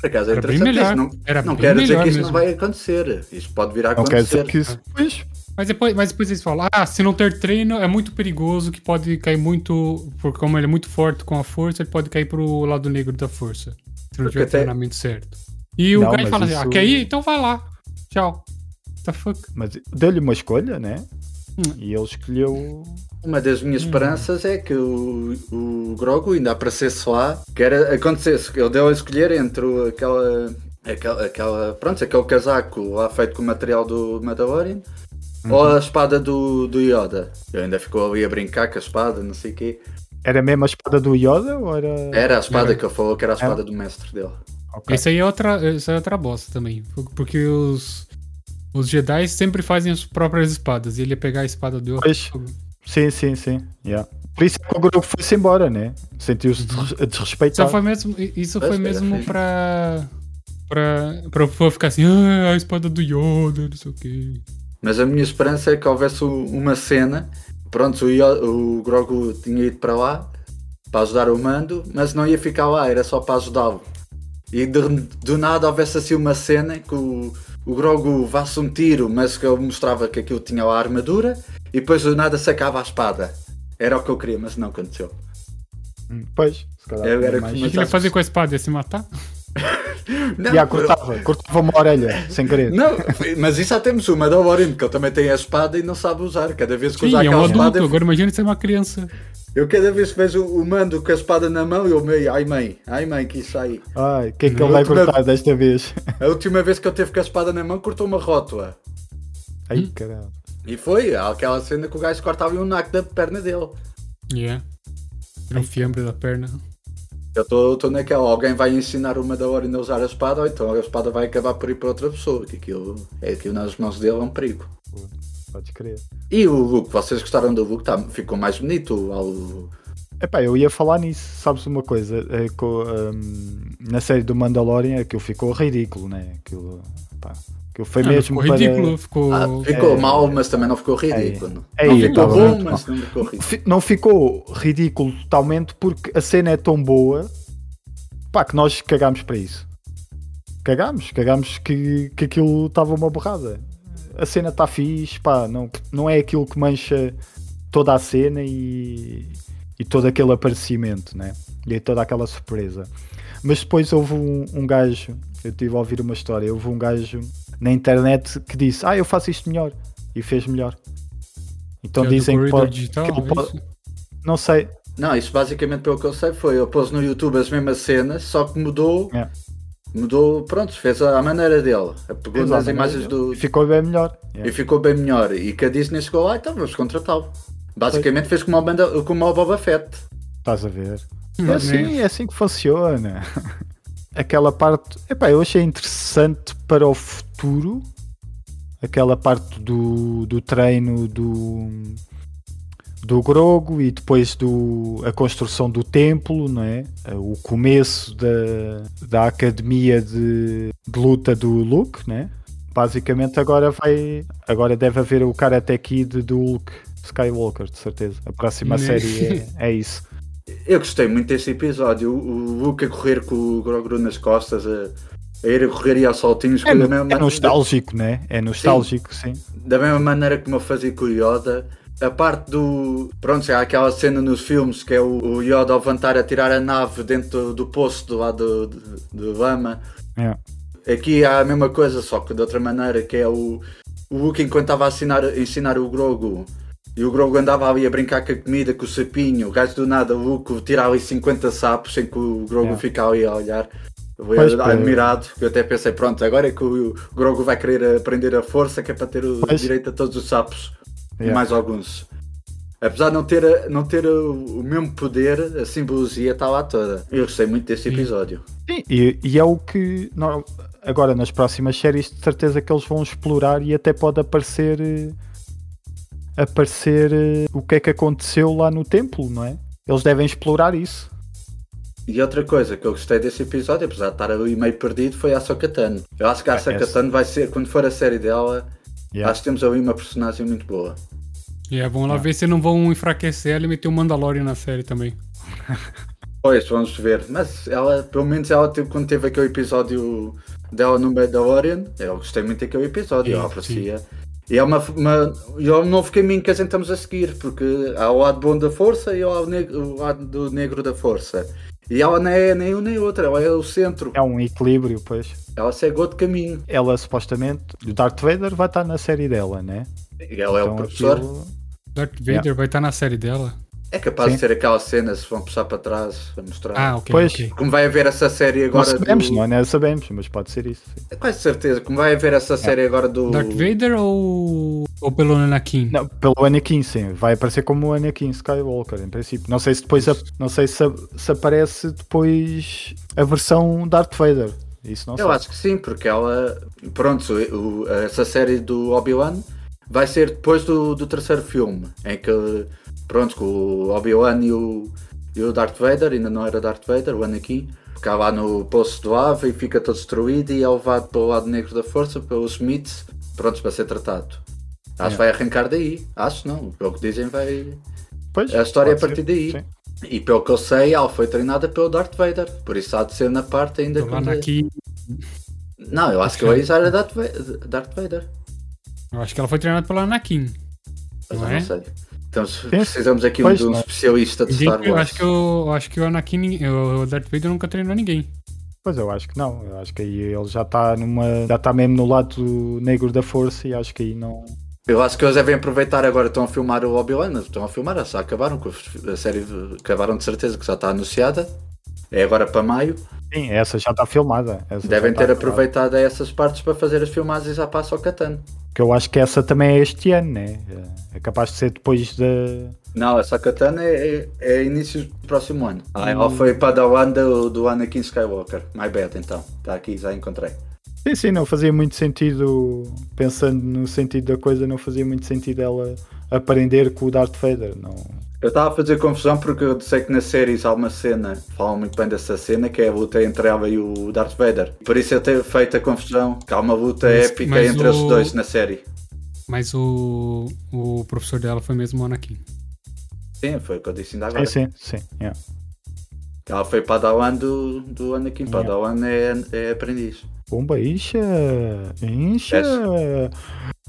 Por acaso é Era bem melhor. Não, Era não bem quero dizer melhor que isso mesmo. não vai acontecer. Isso pode vir a Não quer acontecer. dizer que isso. Pois, Mas depois, mas depois eles falam, ah, se não ter treino é muito perigoso, que pode cair muito, porque como ele é muito forte com a força, ele pode cair pro lado negro da força. Se não Porque tiver até- treinamento certo. E o Não, Guy mas fala assim, isso- ah, quer ir? Então vai lá. Tchau. What the fuck? mas deu-lhe uma escolha, né? Hum. E ele escolheu. Uma das minhas esperanças é que o, o Grogu ainda aparecesse lá, que era acontecesse, que ele deu a escolher entre o- aquela, aquela, aquela, pronto, aquele casaco lá feito com o material do Mandalorian ou a espada do, do Yoda. Ele ainda ficou ali a brincar com a espada, não sei o quê. Era mesmo a espada do Yoda ou era. Era a espada Era. que ele falou que era a espada do mestre dele. Ok. Isso aí é outra, isso aí é outra bosta também. Porque os, os Jedi sempre fazem as próprias espadas. E ele ia pegar a espada do Pois. Sim, sim, sim. Yeah. Por isso é que o Grogu foi-se embora, né? Sentiu-se Só desrespeitado. foi mesmo, isso foi mesmo. Pra, pra o povo ficar assim, ah, a espada do Yoda, não sei o quê. Mas a minha esperança é que houvesse uma cena. Pronto, o, Yo- o Grogu tinha ido para lá para ajudar o Mando, mas não ia ficar lá, era só para ajudá-lo. E de- do nada houvesse assim uma cena que o, o Grogu vasse um tiro, mas que ele mostrava que aquilo tinha lá a armadura, e depois do nada sacava a espada. Era o que eu queria, mas não aconteceu. Hum, Pois, se calhar. Eu era tinha que mais- O que Mas ele fazer com a espada? Ia se matar? Não, Yeah, cortava, cortava uma orelha, sem querer. não, mas isso já temos o Mandalorian, que ele também tem a espada e não sabe usar. Cada vez que Sim, usa é um aquela adulto. espada, eu Agora imagina ser uma criança. Eu cada vez que vejo o mando com a espada na mão, eu meio, ai mãe, ai mãe, que isso aí. Ai, o que é que ele vai outra- cortar desta vez? A última vez que eu teve com a espada na mão, cortou uma rótula. Ai, Hum? caralho. E foi aquela cena que o gajo cortava um naco da perna dele. Yeah. Era um fiambre da perna. Eu estou naquela, alguém vai ensinar uma da hora a usar a espada, ou então a espada vai acabar por ir para outra pessoa, que aquilo, é aquilo nas mãos dele é um perigo. Podes crer. E o look, vocês gostaram do look? Tá, ficou mais bonito ao, Epá, eu ia falar nisso, sabes uma coisa? É, com, hum, na série do Mandalorian aquilo ficou ridículo, né? Aquilo, pá, aquilo foi Ah, mas mesmo ficou para... ridículo, ficou. Ah, ficou é- mal, mas também não ficou ridículo. é, não é, ficou tava bom, muito mas não ficou ridículo. Não ficou ridículo totalmente porque a cena é tão boa pá, que nós cagámos para isso. Cagámos, cagámos que, que aquilo estava uma borrada. A cena está fixe, pá, não, não é aquilo que mancha toda a cena e, e todo aquele aparecimento, né? E toda aquela surpresa. Mas depois houve um, um gajo, eu estive a ouvir uma história, houve um gajo na internet que disse: Ah, eu faço isto melhor. E fez melhor. Então que é dizem que corredor pode, digital, que é pode- isso? não sei, Não, isso basicamente pelo que eu sei foi, eu pôs no YouTube as mesmas cenas, só que mudou, É. mudou, pronto, fez à maneira dele. Pegou nas imagens do... E ficou bem melhor. e ficou bem melhor. E que a Disney chegou lá, então vamos contratá-lo. Basicamente fez como o, Banda, como o Boba Fett. Estás a ver? É assim, é assim que funciona. Aquela parte, epá, eu achei interessante para o futuro. Aquela parte do, do treino do do Grogo e depois do a construção do templo, não é? O começo da, da academia de, de luta do Luke, né? Basicamente agora vai agora deve haver o Karate Kid do Luke Skywalker, de certeza. A próxima Né? série é, é isso. Eu gostei muito desse episódio. O, o Luke a correr com o Grogu nas costas, a, a ir a correr e aos saltinhos. É, é maneira- nostálgico, né? É nostálgico, sim. da mesma maneira como eu fazia com o Yoda. A parte do. Pronto, há aquela cena nos filmes que é o, o Yoda a levantar a tirar a nave dentro do, do poço do lado de, de lama. É. Aqui há a mesma coisa, só que de outra maneira, que é o, o Luke enquanto estava a ensinar, ensinar o Grogu. E o Grogu andava ali a brincar com a comida, com o sapinho. O gajo do nada, o Luke tira ali 50 sapos sem que o Grogu É. fica ali a olhar. Pois, admirado. Eu até pensei, pronto, agora é que o Grogu vai querer aprender a força, que é para ter o Pois. direito a todos os sapos. E Yeah. mais alguns. Apesar de não ter, não ter o, mesmo poder, a simbologia está lá toda. Eu gostei muito desse episódio. Sim, e, e é o que agora nas próximas séries de certeza que eles vão explorar e até pode aparecer eh, aparecer eh, o que é que aconteceu lá no templo, não é? Eles devem explorar isso. E outra coisa que eu gostei desse episódio, apesar de estar ali meio perdido, foi a Sokatano. Eu acho que a Ah, Sokatano vai ser, quando for a série dela, Yeah. acho que temos ali uma personagem muito boa. E é bom lá ver se não vão enfraquecer ela e meter o Mandalorian na série também. Pois, vamos ver. Mas ela, pelo menos ela quando teve aquele episódio dela no Mandalorian, eu gostei muito daquele episódio, eu Sim. E é uma, uma, é um novo caminho que a gente estamos a seguir, porque há o lado bom da força e há o, neg- o lado do negro da força. E ela não é nem um nem outro, ela é o centro. É um equilíbrio, pois. Ela segue outro caminho. Ela supostamente, o Darth Vader vai estar na série dela, né? E ela é o Então, professor. aquilo- Darth Vader vai estar na série dela. É capaz Sim. de ser aquela cena, se vão passar para trás, a mostrar. Ah, ok. Pois. ok. Como vai haver essa série Não agora sabemos, do... não é? Não sabemos, mas pode ser isso. sim. É quase certeza, como vai haver essa série agora do... Darth Vader ou, ou pelo Anakin? Não, pelo Anakin, sim. Vai aparecer como o Anakin Skywalker, em princípio. Não sei se depois ap- não sei se, se aparece depois a versão Darth Vader. Isso não Eu sei. acho que sim, porque ela. Pronto, o- essa série do Obi-Wan vai ser depois do, do terceiro filme, em que. Pronto, que o Obi-Wan e o, e o Darth Vader, ainda não era Darth Vader, o Anakin, fica lá no poço do Ava e fica todo destruído e é levado para o lado negro da força, pelos Smiths, prontos para ser tratado. Acho que vai arrancar daí. Acho não, pelo que dizem, vai. Pois, A história é a partir ser, daí. sim. E pelo que eu sei, ela foi treinada pelo Darth Vader, por isso há de ser na parte ainda Pelo quando- Anakin. Não, eu acho que o era Darth Va- Darth Vader. Eu acho que ela foi treinada pelo Anakin. Mas Não eu é? não sei. Então se- precisamos aqui Pois, de um não é? especialista de Star eu Wars. acho que eu eu acho que o Anakin, o Darth Vader nunca treinou ninguém. Pois eu acho que não. Eu acho que aí ele já está numa. Já está mesmo no lado negro da força e acho que aí não. Eu acho que eles devem aproveitar agora, estão a filmar o Obi-Wan, estão a filmar, já acabaram, com a série acabaram de certeza que já está anunciada. É agora para maio. Sim, essa já está filmada. Essa Devem ter está aproveitado essas partes para fazer as filmagens à passo ao Catan. Que eu acho que essa também é este ano, né? É capaz de ser depois da. Não, essa Katana é, é, é início do próximo ano. Ah, Hum. ela foi para a do, do Anakin Skywalker. My bad, então. Está aqui, já encontrei. Sim, sim, não fazia muito sentido. Pensando no sentido da coisa, não fazia muito sentido ela aprender com o Darth Vader. Não. Eu estava a fazer confusão porque eu sei que nas séries há uma cena, falam muito bem dessa cena, que é a luta entre ela e o Darth Vader. Por isso eu tenho feito a confusão, que há uma luta Mas- épica mas entre o- os dois na série. Mas o, o professor dela foi mesmo o Anakin. Sim, foi o que eu disse ainda Sim, agora. sim, sim. yeah. Ela foi Padawan do, do Anakin. Yeah. Padawan é, é aprendiz. Bomba, incha! Incha!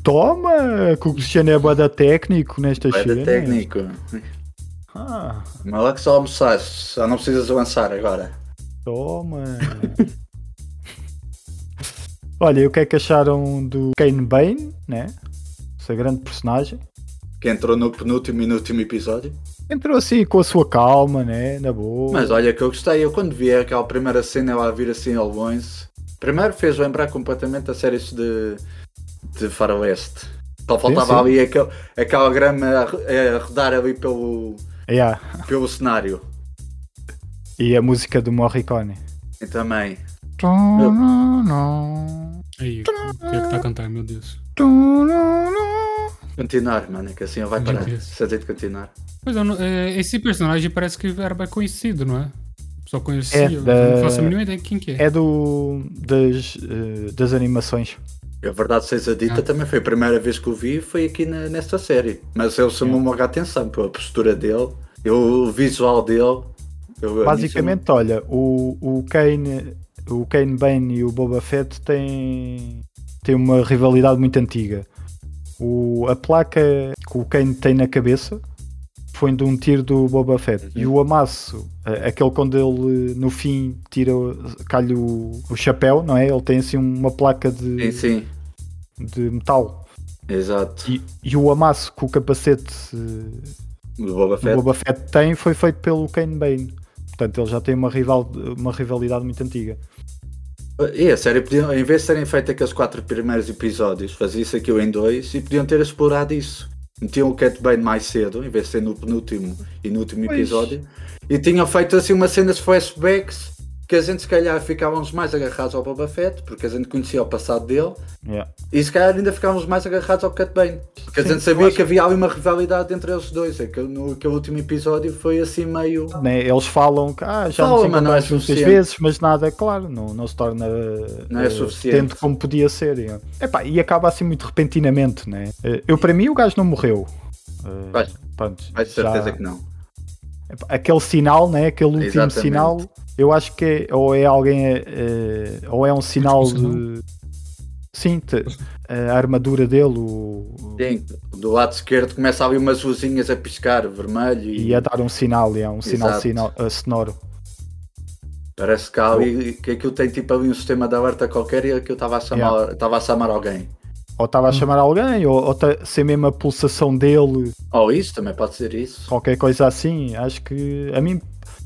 Toma! Que o Cristiano é bada técnico nestas Vai da cenas. técnico. Ah, Mas lá que só almoçaste, não precisas avançar agora. toma! Olha, e o que é que acharam do Kane Bane, né? Essa grande personagem. Que entrou no penúltimo e último episódio. Entrou assim com a sua calma, né? Na boa. Mas olha que eu gostei, eu quando vi aquela primeira cena ela a vir assim ao longe, primeiro fez lembrar completamente a séries de, de Faroeste. Só faltava sim. ali aquele, aquela grama a, a rodar ali pelo, Yeah. pelo cenário. E a música do Morricone. E também. Aí, o que é que tá a cantar, meu Deus? Continuar, mano, é que assim ele vai parar. Deus. Se a gente continuar. Pois é, esse personagem parece que era bem conhecido, não é? Só conhecia, É, da- não faço a mínima ideia de quem que é. É do das, eh, das animações. A verdade seja dita, Ah. também foi a primeira vez que o vi, foi aqui na, nesta série. Mas ele chamou-me logo a atenção pela postura dele, eu- o visual dele. eu- Basicamente, olha, o, o Kane, o Kane Bane e o Boba Fett têm, têm uma rivalidade muito antiga. O, a placa que o Kane tem na cabeça foi de um tiro do Boba Fett. E o amasso, eh, aquele quando ele no fim tira, calha o, o chapéu, não é? Ele tem assim uma placa Sim, de, sim, de metal. exato. E, e o amasso que o capacete eh, O Boba Fett. Boba Fett tem foi feito pelo Kane Bane. Portanto, ele já tem uma, rival, uma rivalidade muito antiga. E a série, podiam, em vez de terem feito aqueles quatro primeiros episódios, fazia-se aquilo em dois e podiam ter explorado isso. Metiam o Cat Bane mais cedo, em vez de ser no penúltimo e no último Pois. episódio, e tinham feito assim uma cena de flashbacks que a gente se calhar ficávamos mais agarrados ao Boba Fett, porque a gente conhecia o passado dele, Yeah. e se calhar ainda ficávamos mais agarrados ao Cat Bane. Porque a Sim, gente sabia acho- que havia ali uma rivalidade entre eles dois. É que no aquele último episódio foi assim meio. Né, Eles falam que ah, já nos não é muitas vezes, mas nada, claro, não, não se torna Não é eh, suficiente. tanto como podia ser. yeah. Epá, e acaba assim muito repentinamente, né? Eh, Eu, para mim, o gajo não morreu. Uh, Vais- pronto, Vais de certeza já- que não. Aquele sinal, né? aquele último Exatamente. sinal, eu acho que é, ou é alguém, eh, ou é um sinal de. Sim, te- a armadura dele, o, Sim, do lado esquerdo começa ali umas luzinhas a piscar, vermelho e, e a dar um sinal, é um sinal, sinal eh, sonoro. parece que, há ali, que aquilo tem tipo ali um sistema de alerta qualquer e aquilo estava a chamar, estava a chamar alguém. Ou estava a chamar alguém, ou, ou ser mesmo a pulsação dele, Ou isso, também pode ser isso. qualquer coisa assim. Acho que a mim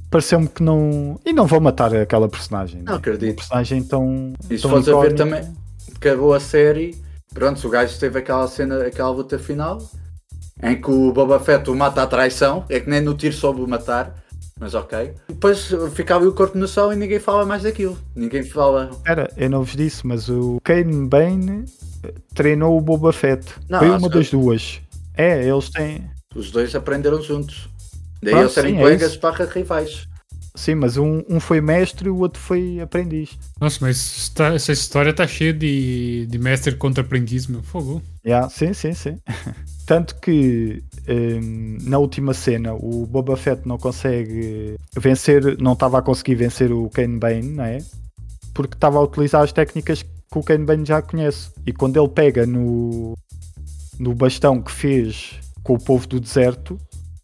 pareceu-me que não. E não vou matar aquela personagem. Não né? acredito. Uma personagem tão. E se tão fores a ver também, acabou a série, pronto, o gajo teve aquela cena, aquela luta final, em que o Boba Fett o mata à traição, é que nem no tiro soube o matar, mas ok. Depois fica ali o corpo no sol e ninguém fala mais daquilo. Ninguém fala. Era, eu não vos disse, mas o Kane Bane treinou o Boba Fett. Não, Foi uma que- das duas. É, eles têm. Os dois aprenderam juntos. Daí Pronto, eles serem sim, é colegas barra rivais. Sim, mas um, um foi mestre e o outro foi aprendiz. Nossa, mas está- essa história tá cheia de, de mestre contra aprendiz, meu. Fogo. Yeah, sim, sim, sim. Tanto que hum, na última cena o Boba Fett não consegue vencer, não estava a conseguir vencer o Kane Bane, não é? Porque estava a utilizar as técnicas que o Kane Bane já conhece. E quando ele pega no, no bastão que fez com o povo do deserto,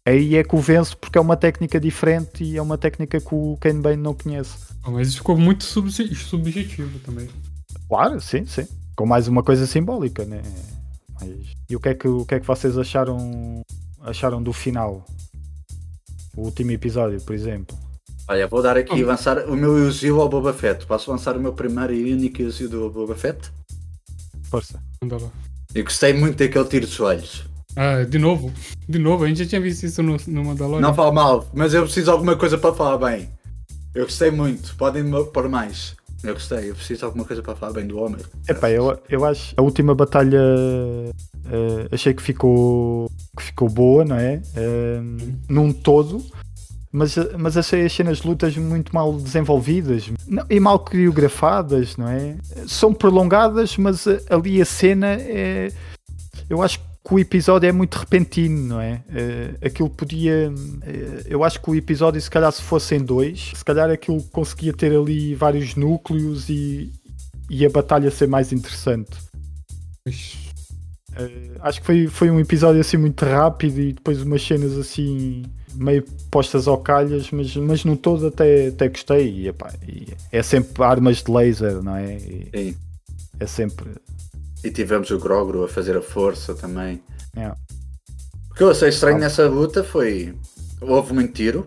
aí é que o vence porque é uma técnica diferente e é uma técnica que o Kane Bane não conhece. Ah, Mas isso ficou muito sub- subjetivo também. Claro, sim, sim. Com mais uma coisa simbólica, né? Mas- E o que é que, o que, é que vocês acharam, acharam do final? O último episódio, por exemplo. Olha, vou dar aqui Hum. lançar o meu elogio ao Boba Fett. Posso lançar o meu primeiro e único elogio do Boba Fett? Força. Anda lá. Eu gostei muito daquele tiro de joelhos. Ah, de novo. De novo, a gente já tinha visto isso no, no Mandalorian. Não falo mal, mas eu preciso de alguma coisa para falar bem. Eu gostei muito, podem me pôr mais. Eu gostei, eu preciso de alguma coisa para falar bem do homem. Epá, eu, eu acho a última batalha eh, achei que ficou, que ficou boa, não é? Eh, num todo. Mas, mas achei as cenas de lutas muito mal desenvolvidas não, e mal coreografadas, não é? São prolongadas, mas eh, ali a cena é. Eu acho que o episódio é muito repentino, não é? Eh, aquilo podia. eh, eu acho que o episódio, se calhar, se fossem dois, se calhar aquilo conseguia ter ali vários núcleos e, e a batalha ser mais interessante. Mas, Eh, acho que foi, foi um episódio assim muito rápido e depois umas cenas assim meio postas ao calhas, mas, mas no todo até, até gostei. E, epá, e é sempre armas de laser, não é? E Sim. é sempre. E tivemos o Grogro a fazer a força também. é. O que eu achei estranho nessa luta foi. Houve muito tiro.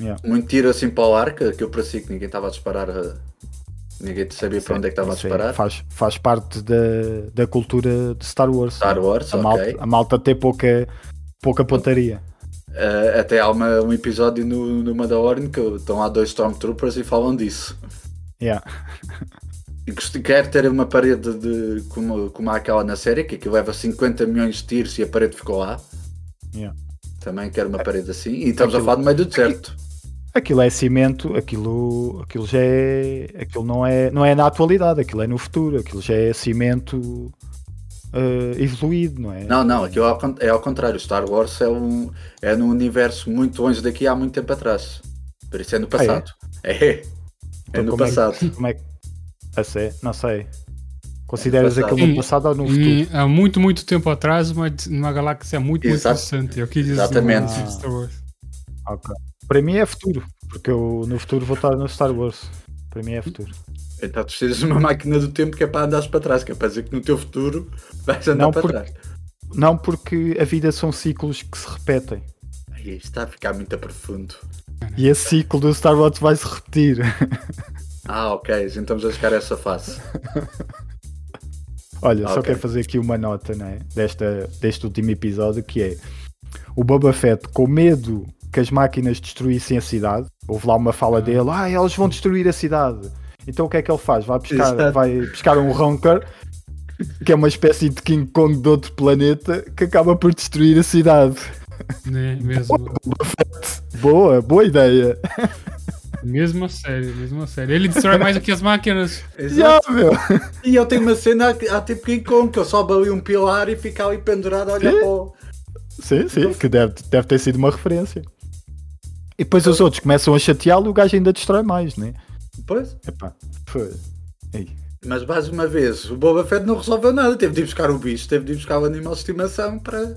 Yeah. Muito tiro assim para o ar, que, que eu parecia que ninguém estava a disparar. a- Ninguém sabia para onde é que estava a é- disparar. faz, faz parte da, da cultura de Star Wars. Star Wars, a, ok. malta, a malta ter pouca, pouca pontaria. Uh, até há uma- um episódio no, no Mandalorian que estão lá dois Stormtroopers e falam disso. Yeah. Quero ter uma parede de, como, como há aquela na série, que aquilo leva 50 milhões de tiros e a parede ficou lá. Yeah. Também quero uma parede assim. E estamos Aquilo- a falar no meio do deserto. Aquilo é cimento, aquilo, aquilo já é. Aquilo não é, não é na atualidade, aquilo é no futuro, aquilo já é cimento eh, evoluído, não é? Não, não, aquilo é ao, é ao contrário. Star Wars é, um, é num universo muito longe daqui há muito tempo atrás. Por isso é no passado. é? É, Então no como é que- passado. como é que. A sé- Não sei. Consideras passado. aquilo no passado ou no em- futuro? há muito, muito tempo atrás, mas numa galáxia muito, muito Exato. distante. Eu quis dizer Exatamente. no Star Wars. Ok. Para mim é futuro, porque eu no futuro vou estar no Star Wars. Para mim é futuro. Então tu precisas de uma máquina do tempo que é para andares para trás, que é para dizer que no teu futuro vais andar Não, para porque- trás. Não porque a vida são ciclos que se repetem. Isto está a ficar muito profundo. E esse ciclo do Star Wars vai se repetir. Ah, ok, já estamos a chegar a essa fase. Olha, só quero fazer aqui uma nota né, desta, deste último episódio que é o Boba Fett com medo que as máquinas destruíssem a cidade. Houve lá uma fala dele, ah, eles vão destruir a cidade. Então o que é que ele faz? Vai pescar, Exato. vai pescar um Ronker, que é uma espécie de King Kong de outro planeta, que acaba por destruir a cidade. Né? Mesmo. Boa, boa ideia. mesma série, mesma série. Ele destrói mais do que as máquinas. Já, meu. E eu tenho uma cena há, há tipo King Kong, que eu sobe ali um pilar e fica ali pendurado a olhar Sim. para o... sim, sim, que deve, deve ter sido uma referência. E depois os outros começam a chateá-lo e o gajo ainda destrói mais, né? Pois. Epá, foi. Ei. Mas mais uma vez, o Boba Fett não resolveu nada. Teve de ir buscar o bicho, teve de ir buscar o animal de estimação para.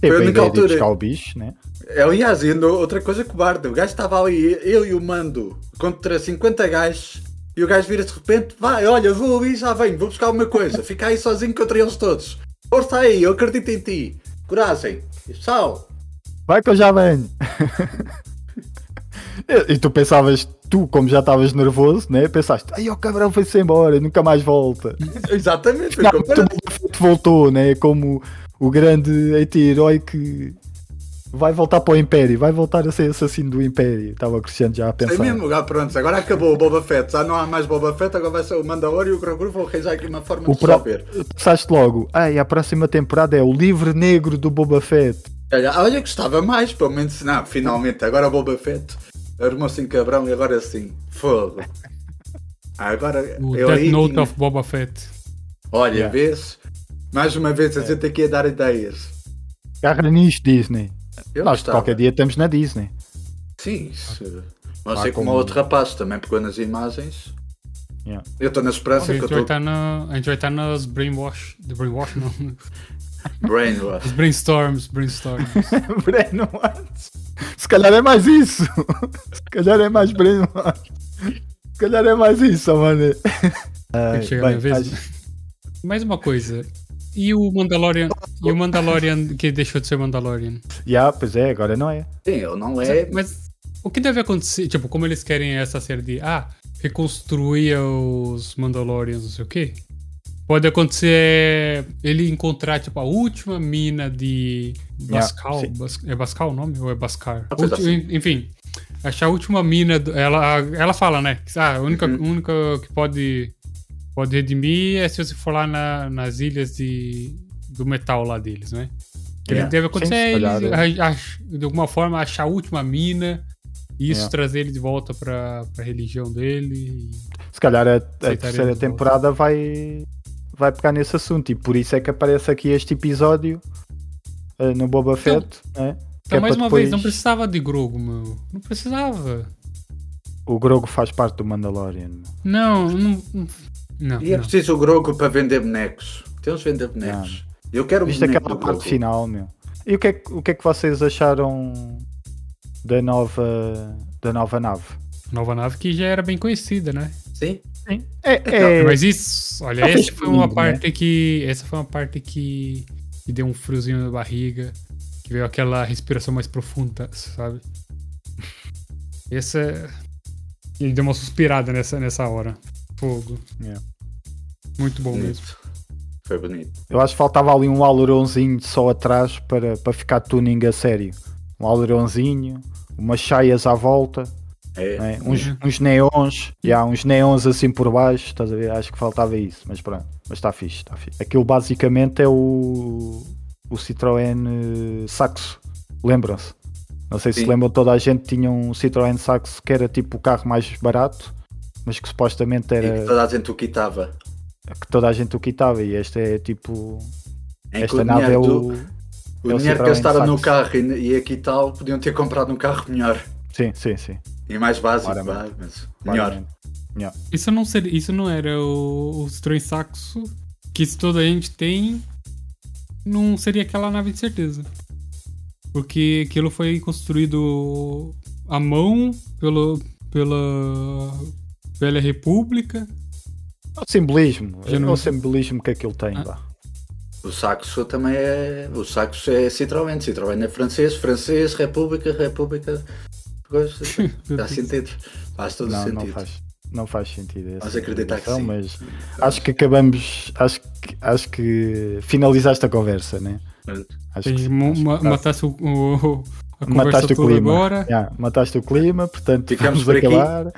Teve a a única de buscar o bicho, né? É, Aliás, ainda outra coisa cobarde. O gajo estava ali, eu e o Mando, contra 50 gajos. E o gajo vira de repente, vai, olha, vou ali, já venho, vou buscar uma coisa. Fica aí sozinho contra eles todos. Força aí, eu acredito em ti. Coragem. Tchau. Vai que eu já venho. e tu pensavas, tu como já estavas nervoso, né? Pensaste, ai o cabrão foi-se embora, nunca mais volta. Exatamente, foi Não, Fett voltou, né? Como o grande anti-herói que vai voltar para o Império, vai voltar a ser assassino do Império. Estava o Cristiano já a Sei pensar. mesmo, ah, pronto, agora acabou o Boba Fett, já não há mais Boba Fett, agora vai ser o Mandalorian e o Grogu vão arranjar aqui uma forma O de resolver. Pensaste logo, ai, a próxima temporada é o livre negro do Boba Fett. Olha, olha, gostava mais, pelo menos, não, finalmente, agora o Boba Fett armou-se em cabrão e agora sim, fogo. Ah, Agora, O eu Death aí Note tinha- of Boba Fett. olha, Yeah. vês? Mais uma vez a gente aqui a dar ideias. Agarra nisto, Disney. Eu Nós gostava. qualquer dia estamos na Disney. Sim, isso. Não Lá sei como outro rapaz também pegou nas imagens. Yeah. Eu estou na esperança que eu estou na, a gente vai estar nas brainwash. De brainwash não. brainwash. Os brainstorms, brainstorms. Brainwash. Se calhar é mais isso. Se calhar é mais brainwash. Se calhar é mais isso, mano. Tem que chegar a minha vez. Mais uma coisa. E o Mandalorian, e o Mandalorian que deixou de ser Mandalorian? Já, pois é, agora não é. Sim, ele não é. Mas o que deve acontecer? Tipo, como eles querem essa série de ah, reconstruir os Mandalorians, não sei o quê. Pode acontecer ele encontrar, tipo, a última mina de Bascal. Bas- é Bascal o nome? Ou é Bascar? Ulti- Enfim, achar a última mina. do- Ela, ela fala, né? que, Ah, a única, Uhum. única que pode, pode redimir é se você for lá na- nas ilhas de, do metal lá deles, né? Que Yeah. deve acontecer Sim, é calhar, eles, a- de alguma forma, achar a última mina e isso Yeah. trazer ele de volta pra, pra religião dele. Se calhar a, a terceira de volta. temporada vai, vai pegar nesse assunto e por isso é que aparece aqui este episódio eh, no Boba Fett. né? Que Então, é mais uma depois- vez, não precisava de Grogu, meu. Não precisava. O Grogu faz parte do Mandalorian. Não, não. Não. E é não. preciso o Grogu para vender bonecos. Temos de vender bonecos. Eu quero um Viste aquela parte Grogu. final, meu. E o que, é, que- o que é que vocês acharam da nova, da nova nave? Nova nave que já era bem conhecida, né? Sim. Sim. É, é, Mas isso, olha, Tá essa foi uma lindo, né? parte que. Essa foi uma parte que, que deu um friozinho na barriga. Que veio aquela respiração mais profunda, sabe? Essa. Ele deu uma suspirada nessa, nessa hora. Fogo. É. Muito bom mesmo. Bonito. Foi bonito. Eu acho que faltava ali um alerãozinho só atrás para, para ficar tuning a sério. Um alerãozinho, umas chaias à volta, É. né? uns, uns neons, e há uns neons assim por baixo, estás a ver? Acho que faltava isso, mas pronto, mas está fixe, está fixe. Aquilo basicamente é o, o Citroën eh, Saxo, lembram-se? Não sei se Sim. se lembram, toda a gente tinha um Citroën Saxo que era tipo o carro mais barato, mas que supostamente E era que toda a gente o quitava. que toda a gente o quitava, e este é tipo. Em que Esta o nave é dinheiro, o. é o o dinheiro que gastaram no carro e, e aqui tal, podiam ter comprado um carro melhor. Sim, sim, sim. E mais básico, Claramente. mas melhor. Claramente. Isso não, seria, isso não era o, o Citroën Saxo que se toda a gente tem, não seria aquela nave de certeza. Porque aquilo foi construído à mão pelo, pela Velha República. É o simbolismo. Já É não- o simbolismo que aquilo tem. Ah. vá. O Saxo também é. O Saxo é Citroën. Citroën é francês, francês, República, República. Coisa. Faz sentido. Faz todo Não, sentido. não faz, não faz sentido. essa Vamos acreditar que ligação, sim. Mas acho que acabamos. Acho que, acho que finalizaste a conversa, né? Acho Tem, ma- acho ma- que- matasse o, o- a conversa mataste o clima. agora. Yeah, mataste o clima, portanto Ficamos vamos por aqui. acabar.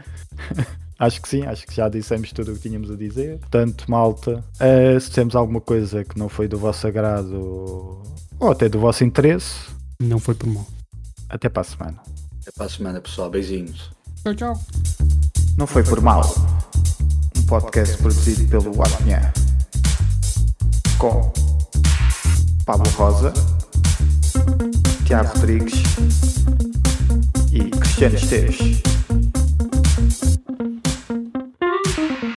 acho que sim, acho que já dissemos tudo o que tínhamos a dizer. Portanto, malta, eh, se temos alguma coisa que não foi do vosso agrado ou até do vosso interesse, Não foi por mal. até para a semana. Até para a semana, pessoal. Beijinhos. Tchau, tchau. Não foi por mal. Um podcast produzido pelo Apinha. Com Pablo Rosa, Tiago Rodrigues e Cristiano Esteves.